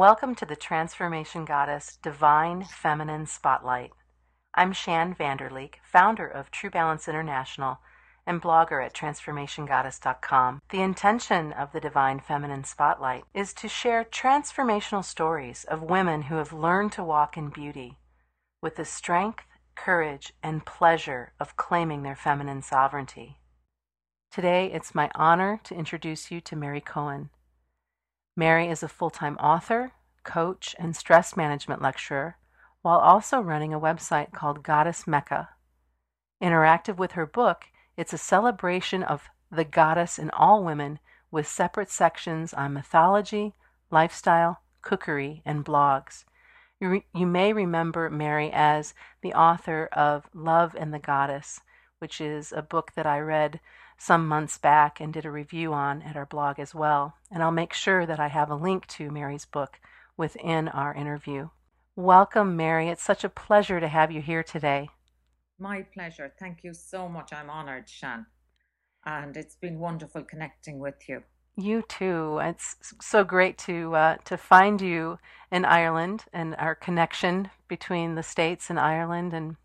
Welcome to the Transformation Goddess Divine Feminine Spotlight. I'm Shan Vander Leek, founder of True Balance International and blogger at transformationgoddess.com. The intention of the Divine Feminine Spotlight is to share transformational stories of women who have learned to walk in beauty with the strength, courage, and pleasure of claiming their feminine sovereignty. Today, it's my honor to introduce you to Mary Cohen. Mary is a full time author, coach, and stress management lecturer, while also running a website called Goddess Mecca. Interactive with her book, it's a celebration of the goddess in all women with separate sections on mythology, lifestyle, cookery, and blogs. You, re- you may remember Mary as the author of Love and the Goddess, which is a book that I read some months back and did a review on at our blog as well. And I'll make sure that I have a link to Mary's book within our interview. Welcome, Mary. It's such a pleasure to have you here today. My pleasure. Thank you so much. I'm honored, Shan. And it's been wonderful connecting with you. You too. It's so great to uh, to find you in Ireland and our connection between the states and Ireland and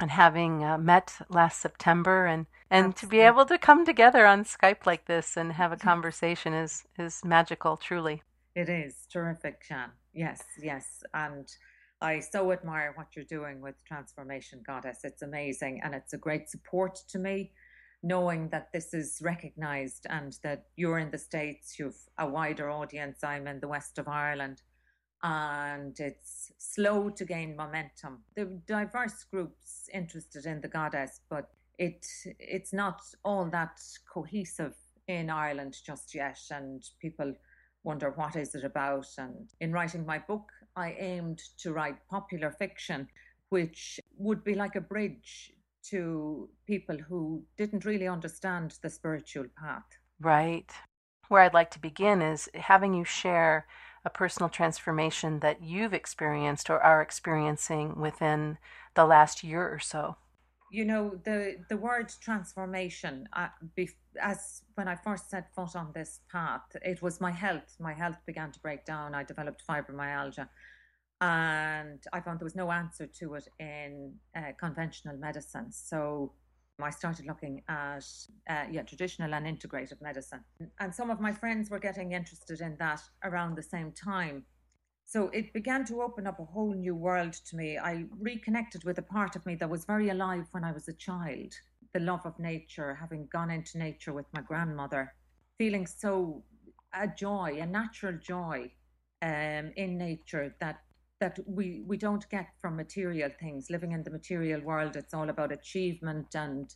and having uh, met last September and and Absolutely. to be able to come together on Skype like this and have a conversation is is magical truly. It is terrific, Shan. Yes, yes. And I so admire what you're doing with Transformation Goddess. It's amazing and it's a great support to me knowing that this is recognized and that you're in the States, you've a wider audience. I'm in the west of Ireland and it's slow to gain momentum. There are diverse groups interested in the goddess, but it it's not all that cohesive in Ireland just yet, and people wonder what is it about. And in writing my book, I aimed to write popular fiction, which would be like a bridge to people who didn't really understand the spiritual path. Right. Where I'd like to begin is having you share a personal transformation that you've experienced or are experiencing within the last year or so? You know, the, the word transformation, uh, as when I first set foot on this path, it was my health. My health began to break down. I developed fibromyalgia and I found there was no answer to it in uh, conventional medicine. So I started looking at uh, yeah traditional and integrative medicine, and some of my friends were getting interested in that around the same time. So it began to open up a whole new world to me. I reconnected with a part of me that was very alive when I was a child. The love of nature, having gone into nature with my grandmother, feeling so a joy, a natural joy um, in nature that that we we don't get from material things. Living in the material world it's all about achievement and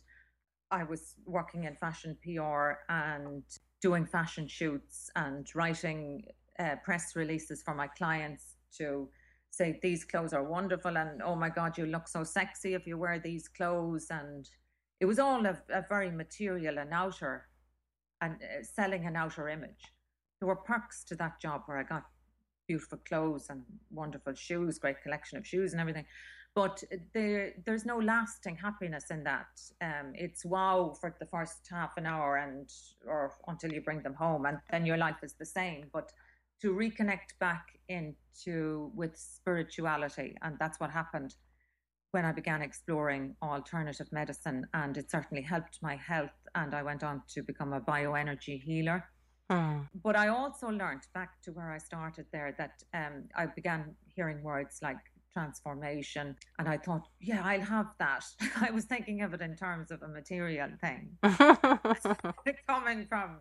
i was working in fashion pr and doing fashion shoots and writing uh, press releases for my clients to say these clothes are wonderful and oh my god you look so sexy if you wear these clothes and it was all a, a very material and outer and uh, selling an outer image. There were perks to that job where i got beautiful clothes and wonderful shoes, great collection of shoes and everything. But there, there's no lasting happiness in that. Um, it's wow for the first half an hour and or until you bring them home, and then your life is the same. But to reconnect back into with spirituality, and that's what happened when I began exploring alternative medicine, and it certainly helped my health. And I went on to become a bioenergy healer Mm. But I also learned back to where I started there that um, I began hearing words like transformation, and I thought, yeah, I'll have that. I was thinking of it in terms of a material thing, coming from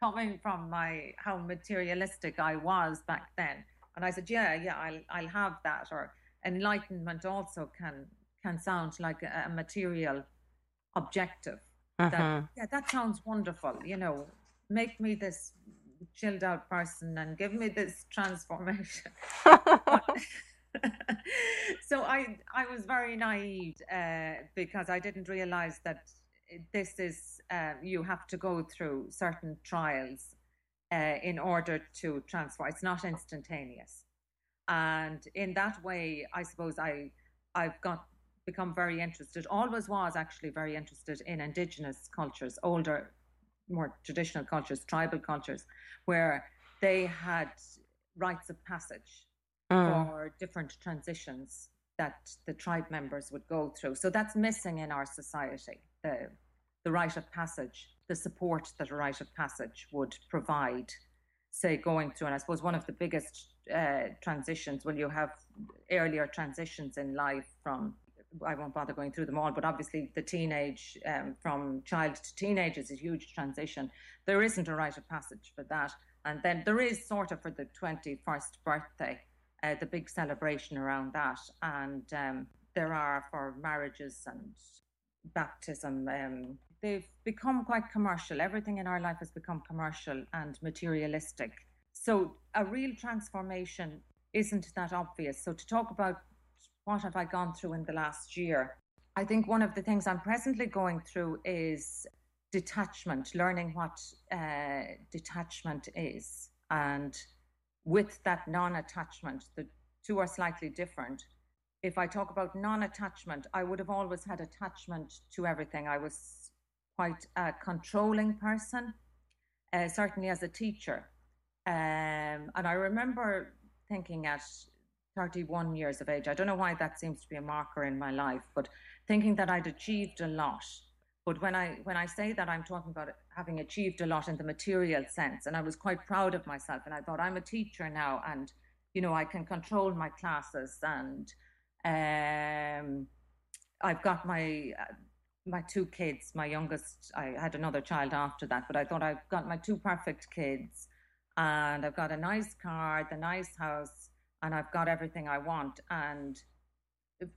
coming from my how materialistic I was back then. And I said, yeah, yeah, I'll I'll have that. Or enlightenment also can can sound like a, a material objective. That mm-hmm. yeah, that sounds wonderful. You know, make me this chilled out person and give me this transformation. so I I was very naive uh, because I didn't realize that this is uh, you have to go through certain trials uh, in order to transform. It's not instantaneous, and in that way, I suppose I I've got become very interested. Always was actually very interested in indigenous cultures, older more traditional cultures, tribal cultures, where they had rites of passage mm. for different transitions that the tribe members would go through. So that's missing in our society. The the rite of passage, the support that a rite of passage would provide, say going through. And I suppose one of the biggest uh, transitions, well, you have earlier transitions in life from I won't bother going through them all, but obviously the teenage, um, from child to teenage is a huge transition. There isn't a rite of passage for that. And then there is sort of for the 21st birthday, uh, the big celebration around that. And um, there are for marriages and baptism. Um, they've become quite commercial. Everything in our life has become commercial and materialistic. So a real transformation isn't that obvious. So to talk about what have I gone through in the last year, I think one of the things I'm presently going through is detachment, learning what uh, detachment is. And with that non attachment, the two are slightly different. If I talk about non attachment, I would have always had attachment to everything. I was quite a controlling person, uh, certainly as a teacher. Um, and I remember thinking at 31 years of age, I don't know why that seems to be a marker in my life, but thinking that I'd achieved a lot. But when I when I say that, I'm talking about having achieved a lot in the material sense, and I was quite proud of myself. And I thought I'm a teacher now, and you know I can control my classes, and um, I've got my uh, my two kids. My youngest, I had another child after that, but I thought I've got my two perfect kids and I've got a nice car, the nice house, and I've got everything I want, and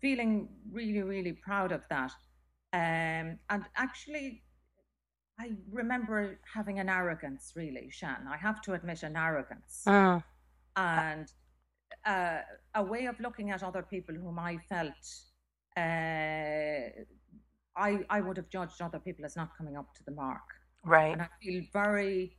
feeling really, really proud of that. Um, and actually, I remember having an arrogance, really, Shan. I have to admit, an arrogance. Uh. And uh, a way of looking at other people whom I felt uh, I, I would have judged other people as not coming up to the mark. Right. And I feel very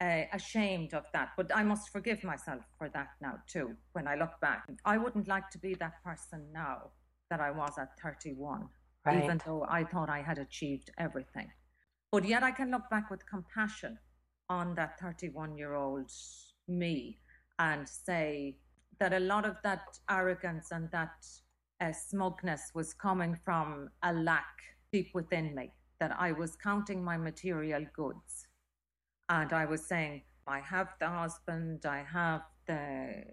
uh, ashamed of that. But I must forgive myself for that now too. When I look back, I wouldn't like to be that person now that I was at 31, right. even though I thought I had achieved everything. But yet I can look back with compassion on that 31 year old me and say that a lot of that arrogance and that uh, smugness was coming from a lack deep within me, that I was counting my material goods and I was saying, I have the husband, I have the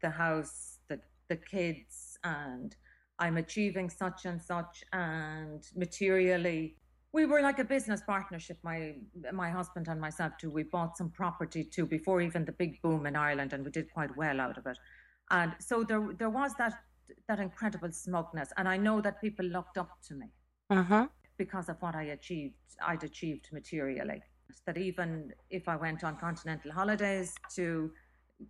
the house, the the kids, and I'm achieving such and such, and materially, we were like a business partnership. My my husband and myself too. We bought some property too before even the big boom in Ireland, and we did quite well out of it. And so there there was that that incredible smugness, and I know that people looked up to me uh-huh. because of what I achieved. I'd achieved materially that even if I went on continental holidays to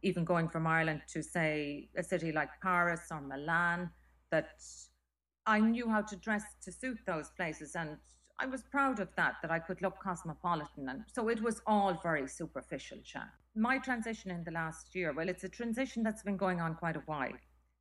even going from Ireland to say a city like Paris or Milan, that I knew how to dress to suit those places and I was proud of that, that I could look cosmopolitan. And so it was all very superficial, Shan. My transition in the last year, well, it's a transition that's been going on quite a while.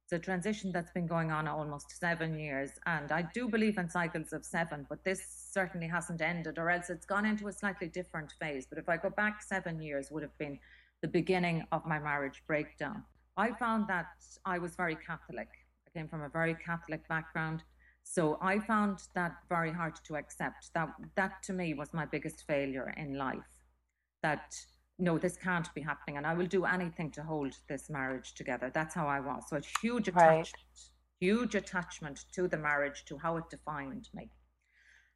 It's a transition that's been going on almost seven years. And I do believe in cycles of seven, but this certainly hasn't ended, or else it's gone into a slightly different phase. But if I go back seven years, would have been the beginning of my marriage breakdown. I found that I was very Catholic. I came from a very Catholic background. So I found that very hard to accept. That that to me was my biggest failure in life. That no, this can't be happening, and I will do anything to hold this marriage together. That's how I was. So a huge attachment, right. huge attachment to the marriage, to how it defined me,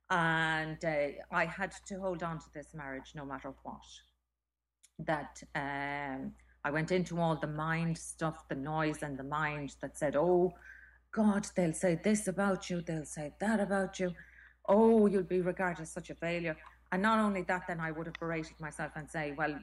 and uh, I had to hold on to this marriage no matter what. That um, I went into all the mind stuff, the noise and the mind that said, "Oh, God, they'll say this about you, they'll say that about you. Oh, you'll be regarded as such a failure." And not only that, then I would have berated myself and say, well,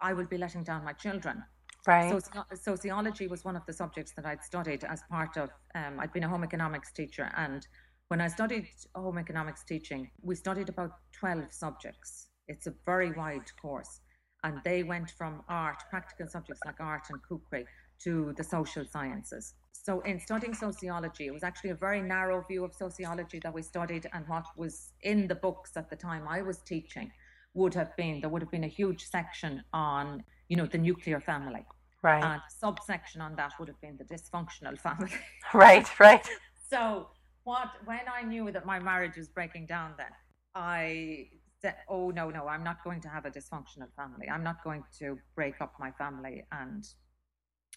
I will be letting down my children. Right. So sociology was one of the subjects that I'd studied as part of. Um, I'd been a home economics teacher, and when I studied home economics teaching, we studied about twelve subjects. It's a very wide course, and they went from art, practical subjects like art and cookery, to the social sciences. So, in studying sociology, it was actually a very narrow view of sociology that we studied, and what was in the books at the time I was teaching would have been there would have been a huge section on, you know, the nuclear family. Right. And subsection on that would have been the dysfunctional family. right, right. So what when I knew that my marriage was breaking down then, I said, Oh no, no, I'm not going to have a dysfunctional family. I'm not going to break up my family and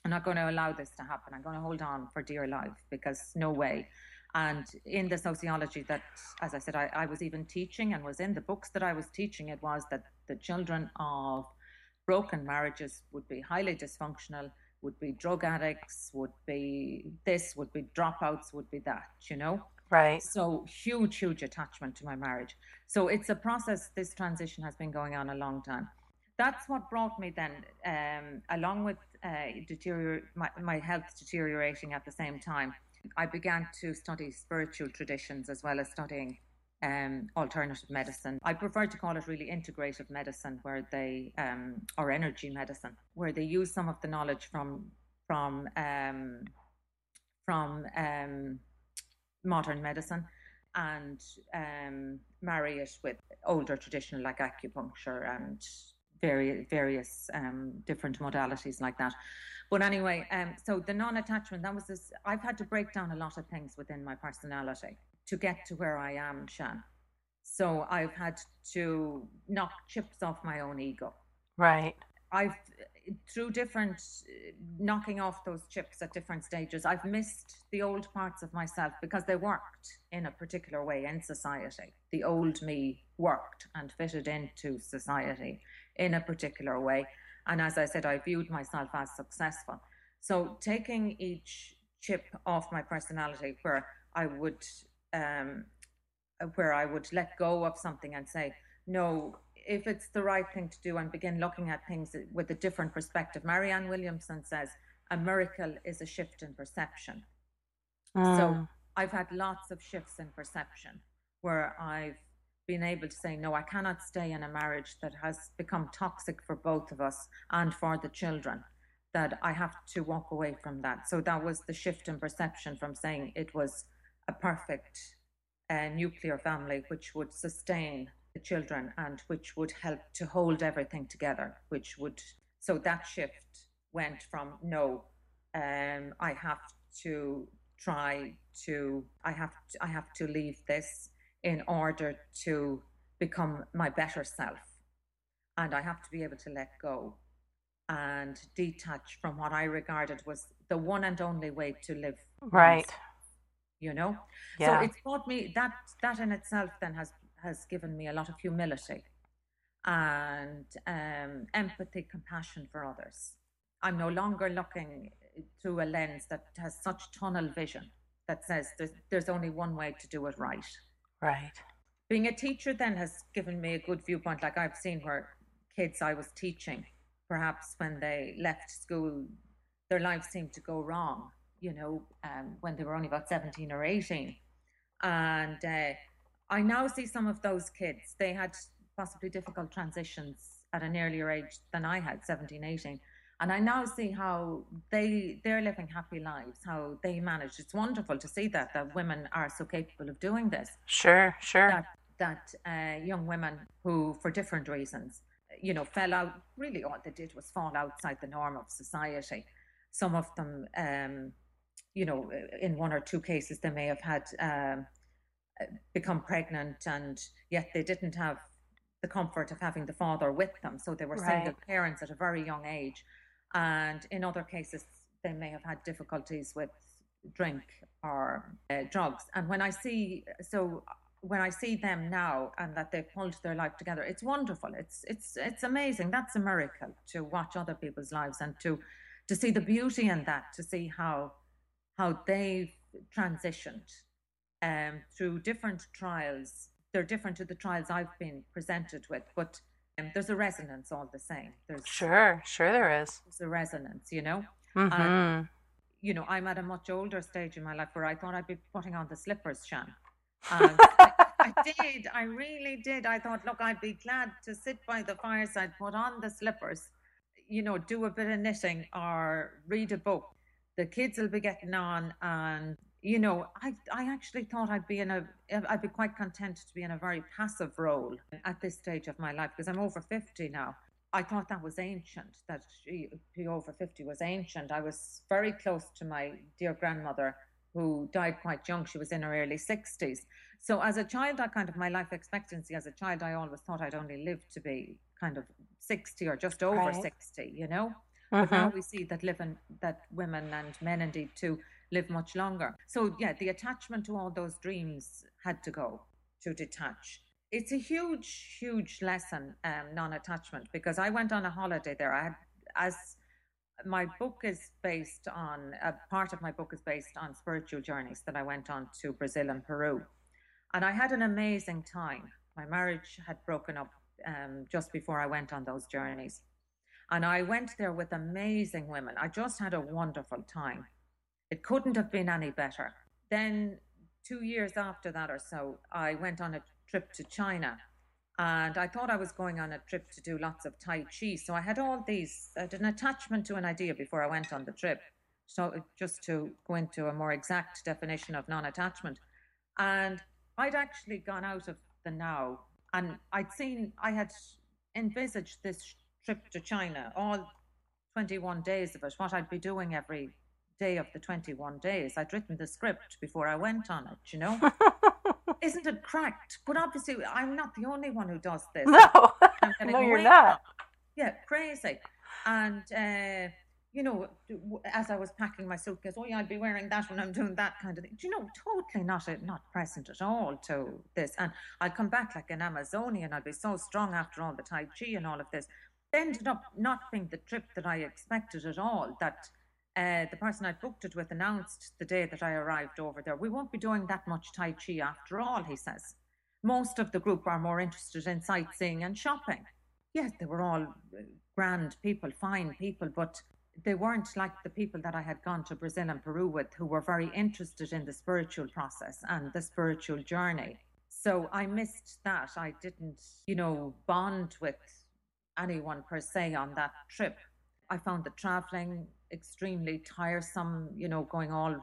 I'm not going to allow this to happen. I'm going to hold on for dear life because no way. And in the sociology that, as I said, I, I was even teaching and was in the books that I was teaching, it was that the children of broken marriages would be highly dysfunctional, would be drug addicts, would be this, would be dropouts, would be that, you know? Right. So huge, huge attachment to my marriage. So it's a process, this transition has been going on a long time. That's what brought me then, um, along with uh, my, my health deteriorating at the same time, I began to study spiritual traditions as well as studying um, alternative medicine. I prefer to call it really integrative medicine, where they um, or energy medicine, where they use some of the knowledge from from um, from um, modern medicine and um, marry it with older traditional like acupuncture and various various um, different modalities like that. But anyway, um, so the non-attachment that was this. I've had to break down a lot of things within my personality to get to where I am, Shan. So I've had to knock chips off my own ego. Right. I've through different knocking off those chips at different stages. I've missed the old parts of myself because they worked in a particular way in society. The old me worked and fitted into society in a particular way. And as I said, I viewed myself as successful. So taking each chip off my personality where I would um, where I would let go of something and say, no, if it's the right thing to do and begin looking at things with a different perspective. Marianne Williamson says, a miracle is a shift in perception. Mm. So I've had lots of shifts in perception where I've been able to say, no, I cannot stay in a marriage that has become toxic for both of us and for the children, that I have to walk away from that. So that was the shift in perception from saying it was a perfect uh, nuclear family which would sustain the children and which would help to hold everything together, which would, so that shift went from no, um, I have to try to, I have to, I have to leave this in order to become my better self. And I have to be able to let go and detach from what I regarded was the one and only way to live. Right. You know? Yeah. So it's taught me that that in itself then has has given me a lot of humility and um, empathy, compassion for others. I'm no longer looking through a lens that has such tunnel vision that says there's, there's only one way to do it right. Right. Being a teacher then has given me a good viewpoint. Like I've seen where kids I was teaching, perhaps when they left school, their lives seemed to go wrong, you know, um, when they were only about 17 or 18. And uh, I now see some of those kids, they had possibly difficult transitions at an earlier age than I had, 17, 18 and I now see how they they're living happy lives, how they manage. It's wonderful to see that that women are so capable of doing this. Sure, sure. That that uh, young women who, for different reasons, you know, fell out. Really, all they did was fall outside the norm of society. Some of them, um, you know, in one or two cases, they may have had um, become pregnant, and yet they didn't have the comfort of having the father with them, so they were right. single parents at a very young age and in other cases they may have had difficulties with drink or uh, drugs. And when i see so when i see them now and that they've pulled their life together it's wonderful. It's it's it's amazing. That's a miracle to watch other people's lives and to to see the beauty in that to see how how they've transitioned um, through different trials. They're different to the trials i've been presented with but there's a resonance all the same. There's sure, sure there is. There's a resonance, you know. Mm-hmm. And, you know, I'm at a much older stage in my life where I thought I'd be putting on the slippers, Shan. I, I, did. I really did. I thought, look, I'd be glad to sit by the fireside, put on the slippers, you know, do a bit of knitting or read a book. The kids will be getting on, and you know, I I actually thought I'd be in a I'd be quite content to be in a very passive role at this stage of my life because I'm over fifty now. I thought that was ancient, that P over 50 was ancient. I was very close to my dear grandmother who died quite young. She was in her early 60s. So as a child, I kind of, my life expectancy as a child, I always thought I'd only live to be kind of 60 or just over right. 60, you know? Uh-huh. But now mm-hmm. we see that living, that women and men indeed too live much longer. So yeah, the attachment to all those dreams had to go to detach it's a huge, huge lesson, um, non-attachment, because I went on a holiday there. I had, as my book is based on, a part of my book is based on spiritual journeys that I went on to Brazil and Peru. And I had an amazing time. My marriage had broken up um, just before I went on those journeys. And I went there with amazing women. I just had a wonderful time. It couldn't have been any better. Then, two years after that or so, I went on a trip to China. And I thought I was going on a trip to do lots of Tai Chi. So I had all these, I had an attachment to an idea before I went on the trip. So uh, just to go into a more exact definition of non attachment. And I'd actually gone out of the now and I'd seen, I had envisaged this trip to China, all 21 days of it, what I'd be doing every day of the 21 days. I'd written the script before I went on it, you know? isn't it cracked? But obviously, I'm not the only one who does this. No, no, you're not. Yeah, crazy. And uh, you know, as I was packing my suitcase, oh yeah, I'll be wearing that when I'm doing that kind of thing. Do you know, totally not not present at all to this. And I'll come back like an Amazonian. I'll be so strong after all the Tai Chi and all of this. Ended up not being the trip that I expected at all. That uh, the person I booked it with announced the day that I arrived over there, we won't be doing that much Tai Chi after all, he says. Most of the group are more interested in sightseeing and shopping. Yes, they were all uh, grand people, fine people, but they weren't like the people that I had gone to Brazil and Peru with who were very interested in the spiritual process and the spiritual journey. So I missed that. I didn't, you know, bond with anyone per se on that trip. I found the traveling extremely tiresome, you know, going all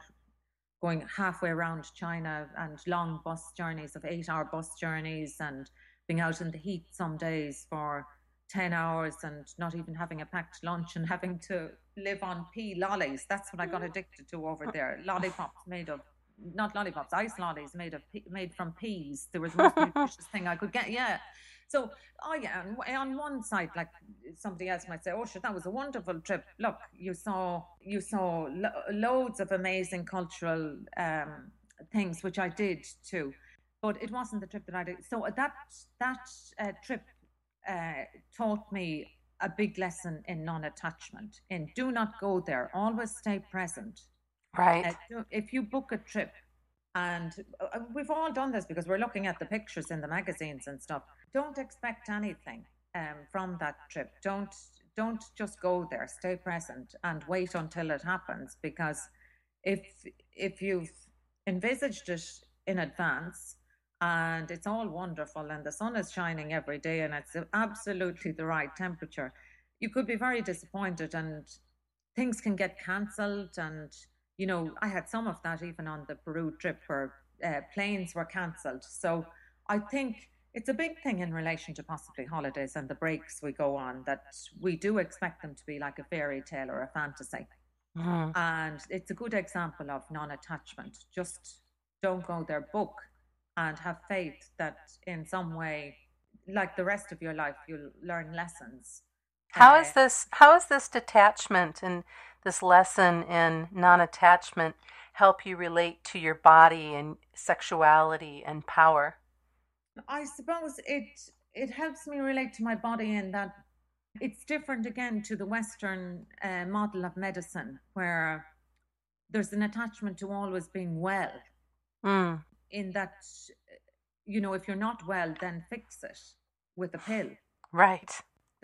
going halfway around China and long bus journeys of eight hour bus journeys and being out in the heat some days for 10 hours and not even having a packed lunch and having to live on pea lollies. That's what I got mm. addicted to over there. Lollipops made of not lollipops, ice lollies made of made from peas. There was the most nutritious thing I could get. Yeah, so, oh yeah, on one side, like somebody else might say, "Oh, shit, that was a wonderful trip. Look, you saw you saw lo- loads of amazing cultural um, things, which I did too." But it wasn't the trip that I did. So that that uh, trip uh, taught me a big lesson in non-attachment. In do not go there. Always stay present. Right. Uh, if you book a trip, and uh, we've all done this because we're looking at the pictures in the magazines and stuff don't expect anything um, from that trip. Don't don't just go there. Stay present and wait until it happens. Because if if you've envisaged it in advance and it's all wonderful and the sun is shining every day and it's absolutely the right temperature, you could be very disappointed and things can get cancelled. And you know, I had some of that even on the Peru trip where uh, planes were cancelled. So I think it's a big thing in relation to possibly holidays and the breaks we go on that we do expect them to be like a fairy tale or a fantasy. Mm. And it's a good example of non attachment. Just don't go there, book and have faith that in some way, like the rest of your life, you'll learn lessons. How is this how is this detachment and this lesson in non attachment help you relate to your body and sexuality and power? I suppose it it helps me relate to my body in that it's different again to the Western uh, model of medicine, where there's an attachment to always being well. Mm. In that, you know, if you're not well, then fix it with a pill. Right.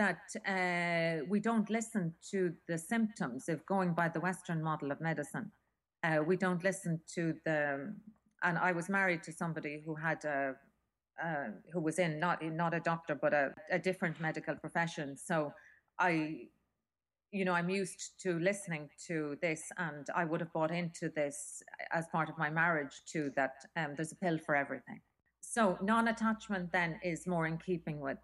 That uh, we don't listen to the symptoms. If going by the Western model of medicine, uh, we don't listen to the. And I was married to somebody who had a uh, who was in not not a doctor but a, a different medical profession. So I, you know, I'm used to listening to this, and I would have bought into this as part of my marriage too. That um, there's a pill for everything. So non-attachment then is more in keeping with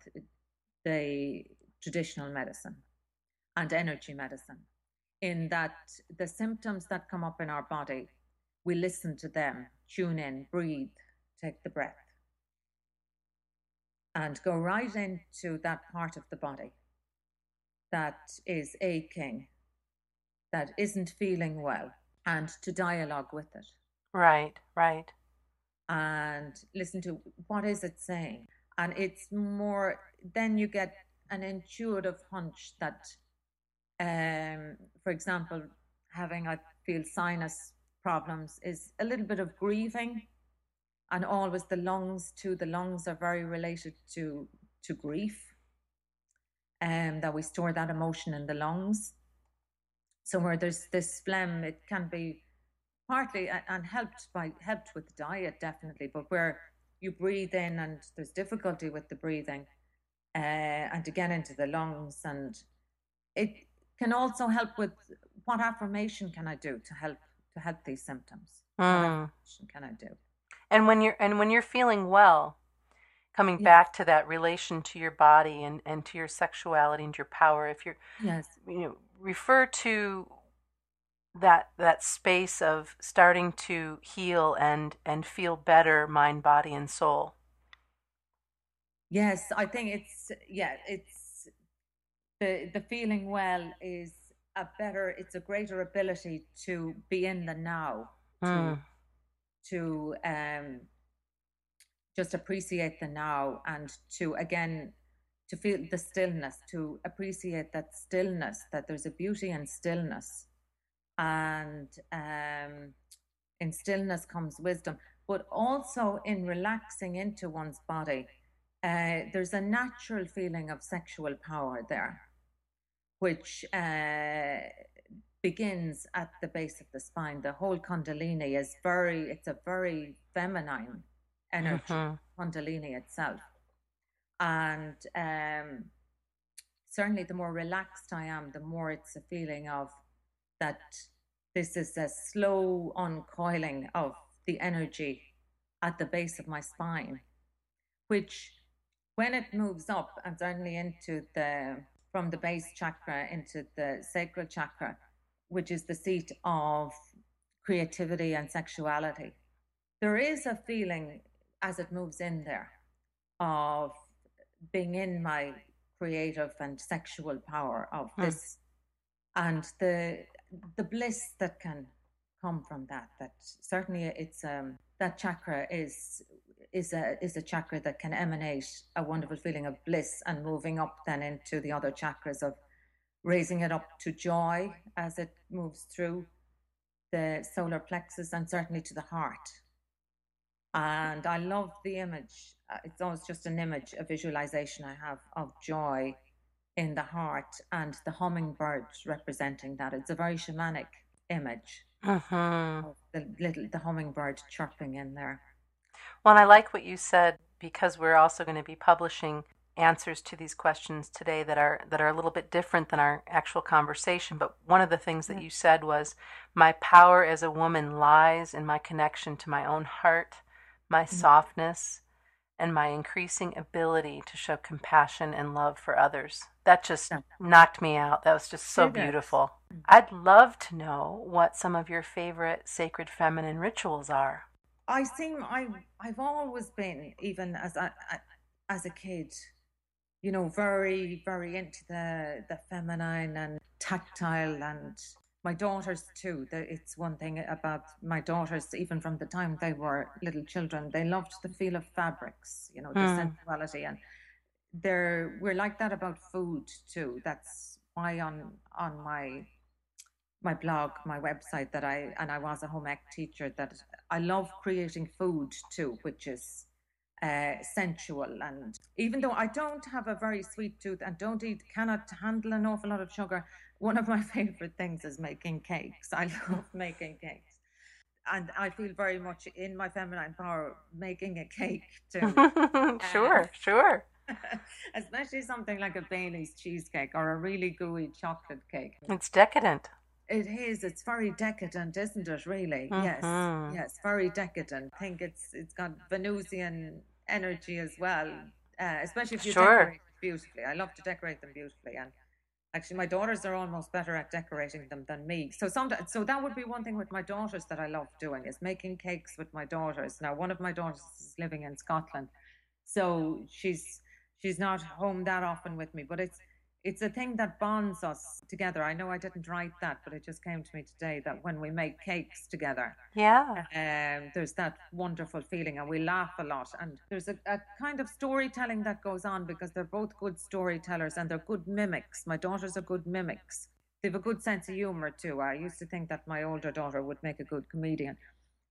the traditional medicine and energy medicine, in that the symptoms that come up in our body, we listen to them, tune in, breathe, take the breath, and go right into that part of the body that is aching, that isn't feeling well, and to dialogue with it. Right, right. And listen to what is it saying? And it's more, then you get an intuitive hunch that, um, for example, having, I feel, sinus problems is a little bit of grieving. And always the lungs, too, the lungs are very related to, to grief um, that we store that emotion in the lungs. So where there's this phlegm, it can be partly and helped by helped with diet definitely, but where you breathe in and there's difficulty with the breathing, uh, and to get into the lungs, and it can also help with what affirmation can I do to help to help these symptoms? Mm. What can I do? And when you're and when you're feeling well, coming yeah. back to that relation to your body and, and to your sexuality and your power if you're yes you know refer to that that space of starting to heal and and feel better mind body and soul yes i think it's yeah it's the the feeling well is a better it's a greater ability to be in the now mm. to to um just appreciate the now and to again to feel the stillness to appreciate that stillness that there's a beauty in stillness and um, in stillness comes wisdom but also in relaxing into one's body uh, there's a natural feeling of sexual power there which uh, begins at the base of the spine the whole kundalini is very it's a very feminine energy, mm-hmm. Kundalini itself. And um, certainly, the more relaxed I am, the more it's a feeling of that this is a slow uncoiling of the energy at the base of my spine, which when it moves up and only into the from the base chakra into the sacral chakra, which is the seat of creativity and sexuality, there is a feeling as it moves in there of being in my creative and sexual power of hmm. this and the the bliss that can come from that that certainly it's um that chakra is is a is a chakra that can emanate a wonderful feeling of bliss and moving up then into the other chakras of raising it up to joy as it moves through the solar plexus and certainly to the heart and I love the image. Uh, it's always just an image, a visualization I have of joy in the heart and the hummingbird representing that. It's a very shamanic image. Uh-huh. The little the hummingbird chirping in there. Well, I like what you said because we're also going to be publishing answers to these questions today that are that are a little bit different than our actual conversation but one of the things that you said was my power as a woman lies in my connection to my own heart my mm-hmm. softness, and my increasing ability to show compassion and love for others. That just yeah. knocked me out. That was just so beautiful. Mm-hmm. I'd love to know what some of your favorite sacred feminine rituals are. I seem I I've always been even as a, as a kid, you know, very very into the the feminine and tactile and my daughters too. It's one thing about my daughters, even from the time they were little children, they loved the feel of fabrics, you know, the mm. sensuality, and they're we're like that about food too. That's why on on my my blog, my website that I and I was a home ec teacher that I love creating food too, which is uh, sensual and even though I don't have a very sweet tooth and don't eat cannot handle an awful lot of sugar, one of my favorite things is making cakes. I love making cakes. And I feel very much in my feminine power making a cake too. sure, uh, sure. Especially something like a Bailey's cheesecake or a really gooey chocolate cake. It's decadent. It is. It's very decadent, isn't it? Really? Mm-hmm. Yes. Yes. Very decadent. I think it's it's got Venusian energy as well. Uh, especially if you sure. decorate beautifully. I love to decorate them beautifully, and actually, my daughters are almost better at decorating them than me. So sometimes, so that would be one thing with my daughters that I love doing is making cakes with my daughters. Now, one of my daughters is living in Scotland, so she's she's not home that often with me, but it's it's a thing that bonds us together. I know I didn't write that, but it just came to me today that when we make cakes together, yeah, um, there's that wonderful feeling, and we laugh a lot. And there's a, a, kind of storytelling that goes on because they're both good storytellers and they're good mimics. My daughters are good mimics. They have a good sense of humor too. I used to think that my older daughter would make a good comedian,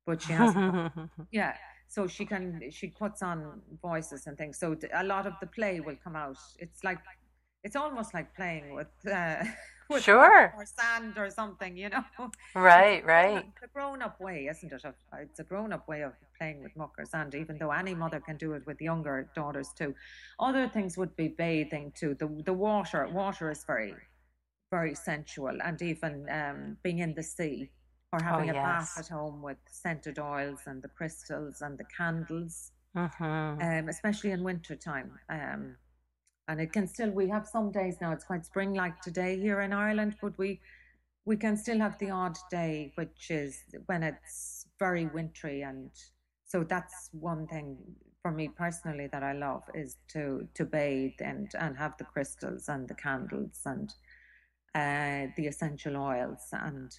but she has. yeah, so she can she puts on voices and things. So a lot of the play will come out. It's like it's almost like playing with, uh, with sure or sand or something, you know. Right, right. It's a grown-up way, isn't it? It's a grown-up way of playing with muck or sand, even though any mother can do it with younger daughters too. Other things would be bathing too. The the water, water is very, very sensual, and even um, being in the sea or oh, having oh, a bath at home with scented oils and the crystals and the candles, mm-hmm. um, especially in winter time. Um, and it can still we have some days now it's quite spring like today here in ireland but we we can still have the odd day which is when it's very wintry and so that's one thing for me personally that i love is to to bathe and and have the crystals and the candles and uh, the essential oils. And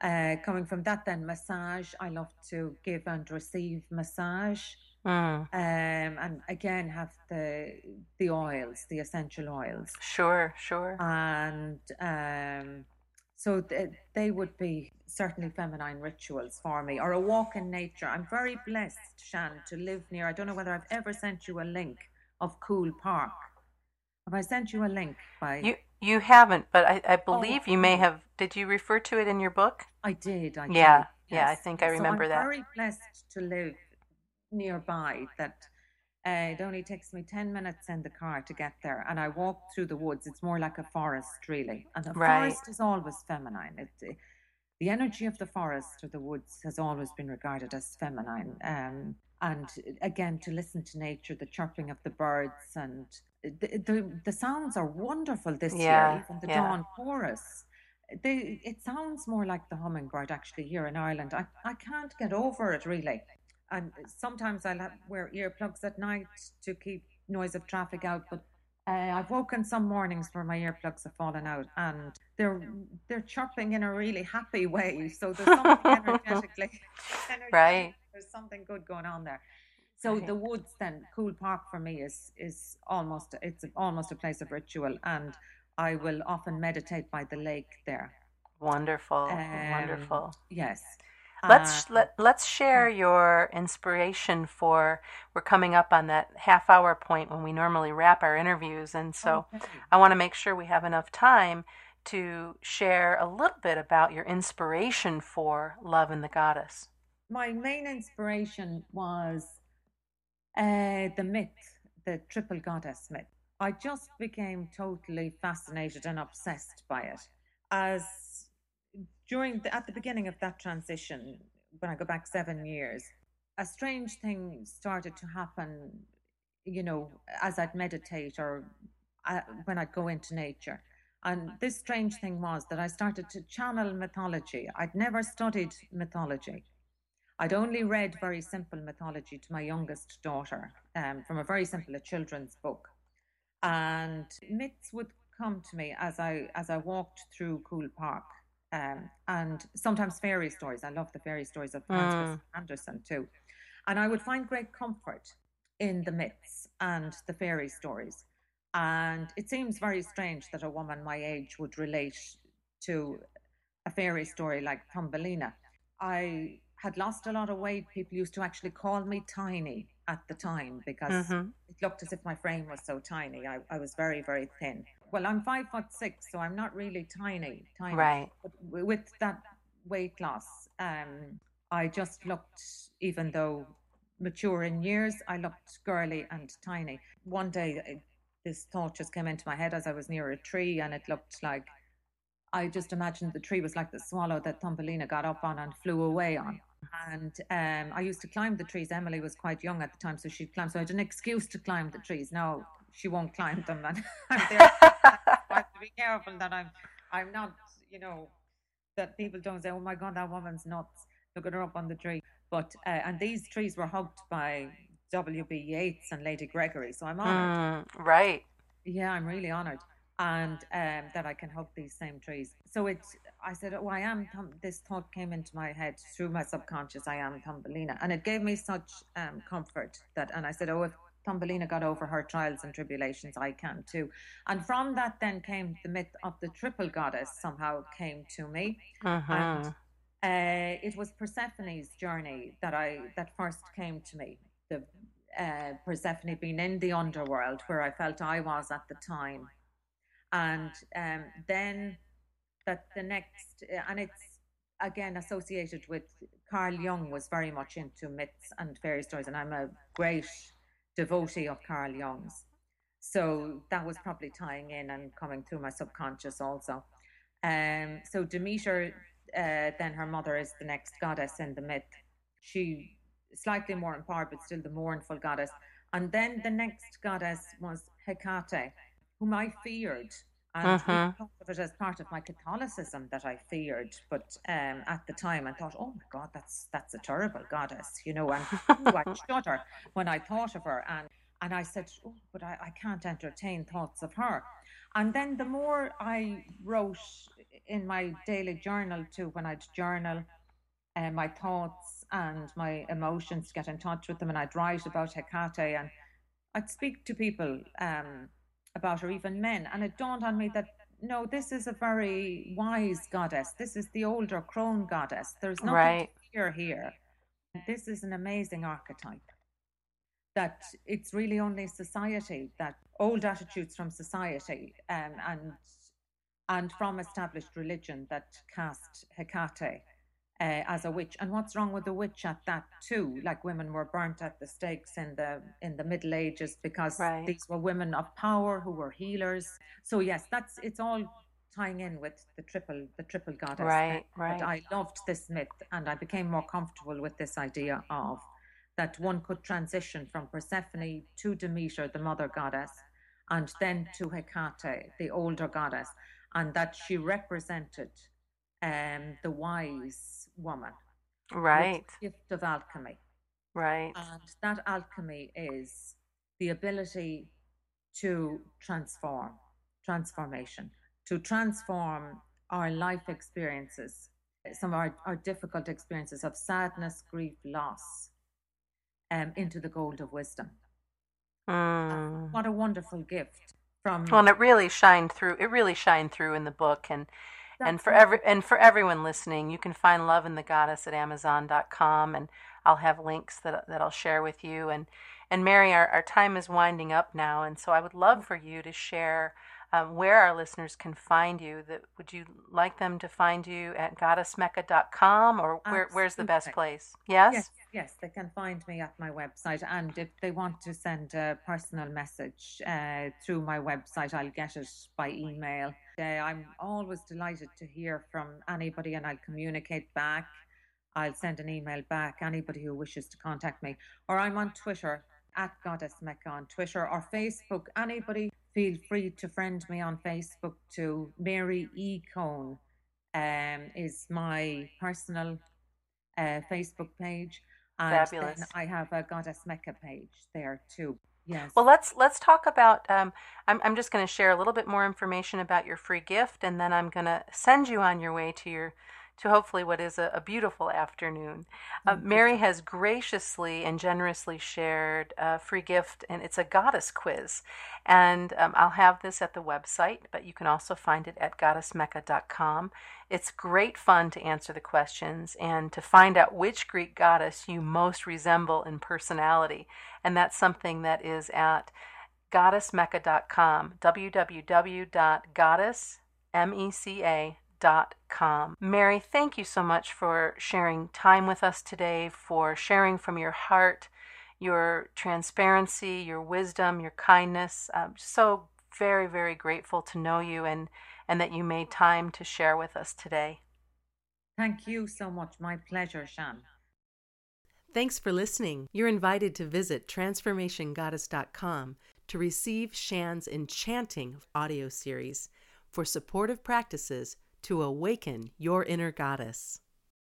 uh, coming from that then massage i love to give and receive massage Mm. Um, and again, have the the oils, the essential oils. Sure, sure. And um, so th- they would be certainly feminine rituals for me, or a walk in nature. I'm very blessed, Shan, to live near. I don't know whether I've ever sent you a link of Coole Park. Have I sent you a link by you? You haven't, but I, I believe oh, you may have. Did you refer to it in your book? I did. I yeah, did, yes. yeah. I think I remember so I'm that. Very blessed to live nearby that uh, it only takes me 10 minutes in the car to get there. And I walk through the woods. It's more like a forest, really. And the right. forest is always feminine. It, the energy of the forest or the woods has always been regarded as feminine. Um, and again, to listen to nature, the chirping of the birds, and the, the, the sounds are wonderful this yeah, year, even the yeah. dawn chorus. They, it sounds more like the hummingbird actually here in Ireland. I, I can't get over it really and sometimes I'll have, wear earplugs at night to keep noise of traffic out. But uh, I've woken some mornings where my earplugs have fallen out, and they're they're chirping in a really happy way. So there's something energetically, energetically right. There's something good going on there. So right. the woods, then Coole Park for me is is almost it's almost a place of ritual, and I will often meditate by the lake there. Wonderful, um, wonderful. Yes. Let's uh, let, let's share your inspiration for we're coming up on that half hour point when we normally wrap our interviews and so okay. I want to make sure we have enough time to share a little bit about your inspiration for Love and the Goddess. My main inspiration was uh, the myth, the triple goddess myth. I just became totally fascinated and obsessed by it as during the, at the beginning of that transition, when I go back seven years, a strange thing started to happen. You know, as I'd meditate or uh, when I'd go into nature. And this strange thing was that I started to channel mythology. I'd never studied mythology. I'd only read very simple mythology to my youngest daughter um, from a very simple a children's book. And myths would come to me as I as I walked through Coole Park um, and sometimes fairy stories. I love the fairy stories of mm. Andersen too. And I would find great comfort in the myths and the fairy stories. And it seems very strange that a woman my age would relate to a fairy story like Thumbelina. I had lost a lot of weight. People used to actually call me tiny at the time because mm-hmm. it looked as if my frame was so tiny. I, I was very, very thin well, I'm five foot six, so I'm not really tiny, tiny. Right. But with that weight loss, um, I just looked, even though mature in years, I looked girly and tiny. One day, uh, this thought just came into my head as I was near a tree, and it looked like I just imagined the tree was like the swallow that Thumbelina got up on and flew away on. And um, I used to climb the trees. Emily was quite young at the time, so she'd climb. So I had an excuse to climb the trees. Now she won't climb them, and I'm there. I have to be careful that I'm I'm not, you know, that people don't say, "Oh my God, that woman's nuts." Look at her up on the tree. But uh, and these trees were hugged by W.B. Yeats and Lady Gregory, so I'm honored. Mm, right. Yeah, I'm really honored, and um, that I can hug these same trees. So it's. I said, "Oh, I am." This thought came into my head through my subconscious. I am Thumbelina, and it gave me such um, comfort that. And I said, "Oh, if Thumbelina got over her trials and tribulations, I can too. And from that, then came the myth of the triple goddess, somehow came to me. Mm-hmm. And uh, it was Persephone's journey that I that first came to me. The uh, Persephone being in the underworld where I felt I was at the time, and um, then that the next uh, and it's again associated with Carl Jung was very much into myths and fairy stories, and I'm a great devotee of Carl Jung's. So that was probably tying in and coming through my subconscious also. Um, so Demeter, uh, then her mother is the next goddess in the myth. She slightly more empowered, but still the mournful goddess. And then the next goddess was Hecate, whom I feared. And Uh-huh. thought of it as part of my Catholicism that I feared, but um, at the time I thought, oh my God, that's that's a terrible goddess, you know, and ooh, I shudder when I thought of her, and and I said, oh, but I, I can't entertain thoughts of her. And then the more I wrote in my daily journal too, when I'd journal uh, my thoughts and my emotions, get in touch with them, and I'd write about Hecate, and I'd speak to people um, about her, even men, and it dawned on me that no, this is a very wise goddess. This is the older crone goddess. There's nothing Right. to fear here. This is an amazing archetype. That it's really only society that old attitudes from society um, and and from established religion that cast Hecate uh, as a witch. And what's wrong with a witch at that too? Like women were burnt at the stakes in the in the Middle Ages because Right. these were women of power who were healers. So yes, that's it's all tying in with the triple the triple goddess. Right, But right. I loved this myth and I became more comfortable with this idea of that one could transition from Persephone to Demeter, the mother goddess, and then to Hecate, the older goddess, and that she represented um, the wise woman Right. gift of alchemy. Right. And that alchemy is the ability to transform, transformation, to transform our life experiences, some of our, our difficult experiences of sadness, grief, loss, um, into the gold of wisdom. Mm. What a wonderful gift from Well, and it really shined through. It really shined through in the book, and and for every and for everyone listening, you can find Love and the Goddess at Amazon.com, and I'll have links that that I'll share with you. And and Mary, our, our time is winding up now, and so I would love for you to share um, where our listeners can find you. That would you like them to find you at goddessmecca.com, or where, where's the best place? Yes. Yes, yes, they can find me at my website. And if they want to send a personal message uh, through my website, I'll get it by email. Uh, I'm always delighted to hear from anybody and I'll communicate back. I'll send an email back, anybody who wishes to contact me. Or I'm on Twitter at Goddess Mecca on Twitter or Facebook. Anybody feel free to friend me on Facebook to Mary E. Cone um, is my personal uh, Facebook page. And Fabulous. I have a Goddess Mecca page there too. Yes. Well, let's let's talk about. Um, I'm I'm just going to share a little bit more information about your free gift, and then I'm going to send you on your way to your to hopefully what is a, a beautiful afternoon. Uh, Mary has graciously and generously shared a free gift, and it's a goddess quiz. And um, I'll have this at the website, but you can also find it at goddessmecca.com. It's great fun to answer the questions and to find out which Greek goddess you most resemble in personality. And that's something that is at goddessmecca.com, www.goddessmecca.com. Mary, thank you so much for sharing time with us today, for sharing from your heart your transparency, your wisdom, your kindness. I'm so very, very grateful to know you and, and that you made time to share with us today. Thank you so much. My pleasure, Shan. Thanks for listening. You're invited to visit transformationgoddess.com to receive Shan's enchanting audio series for supportive practices to awaken your inner goddess.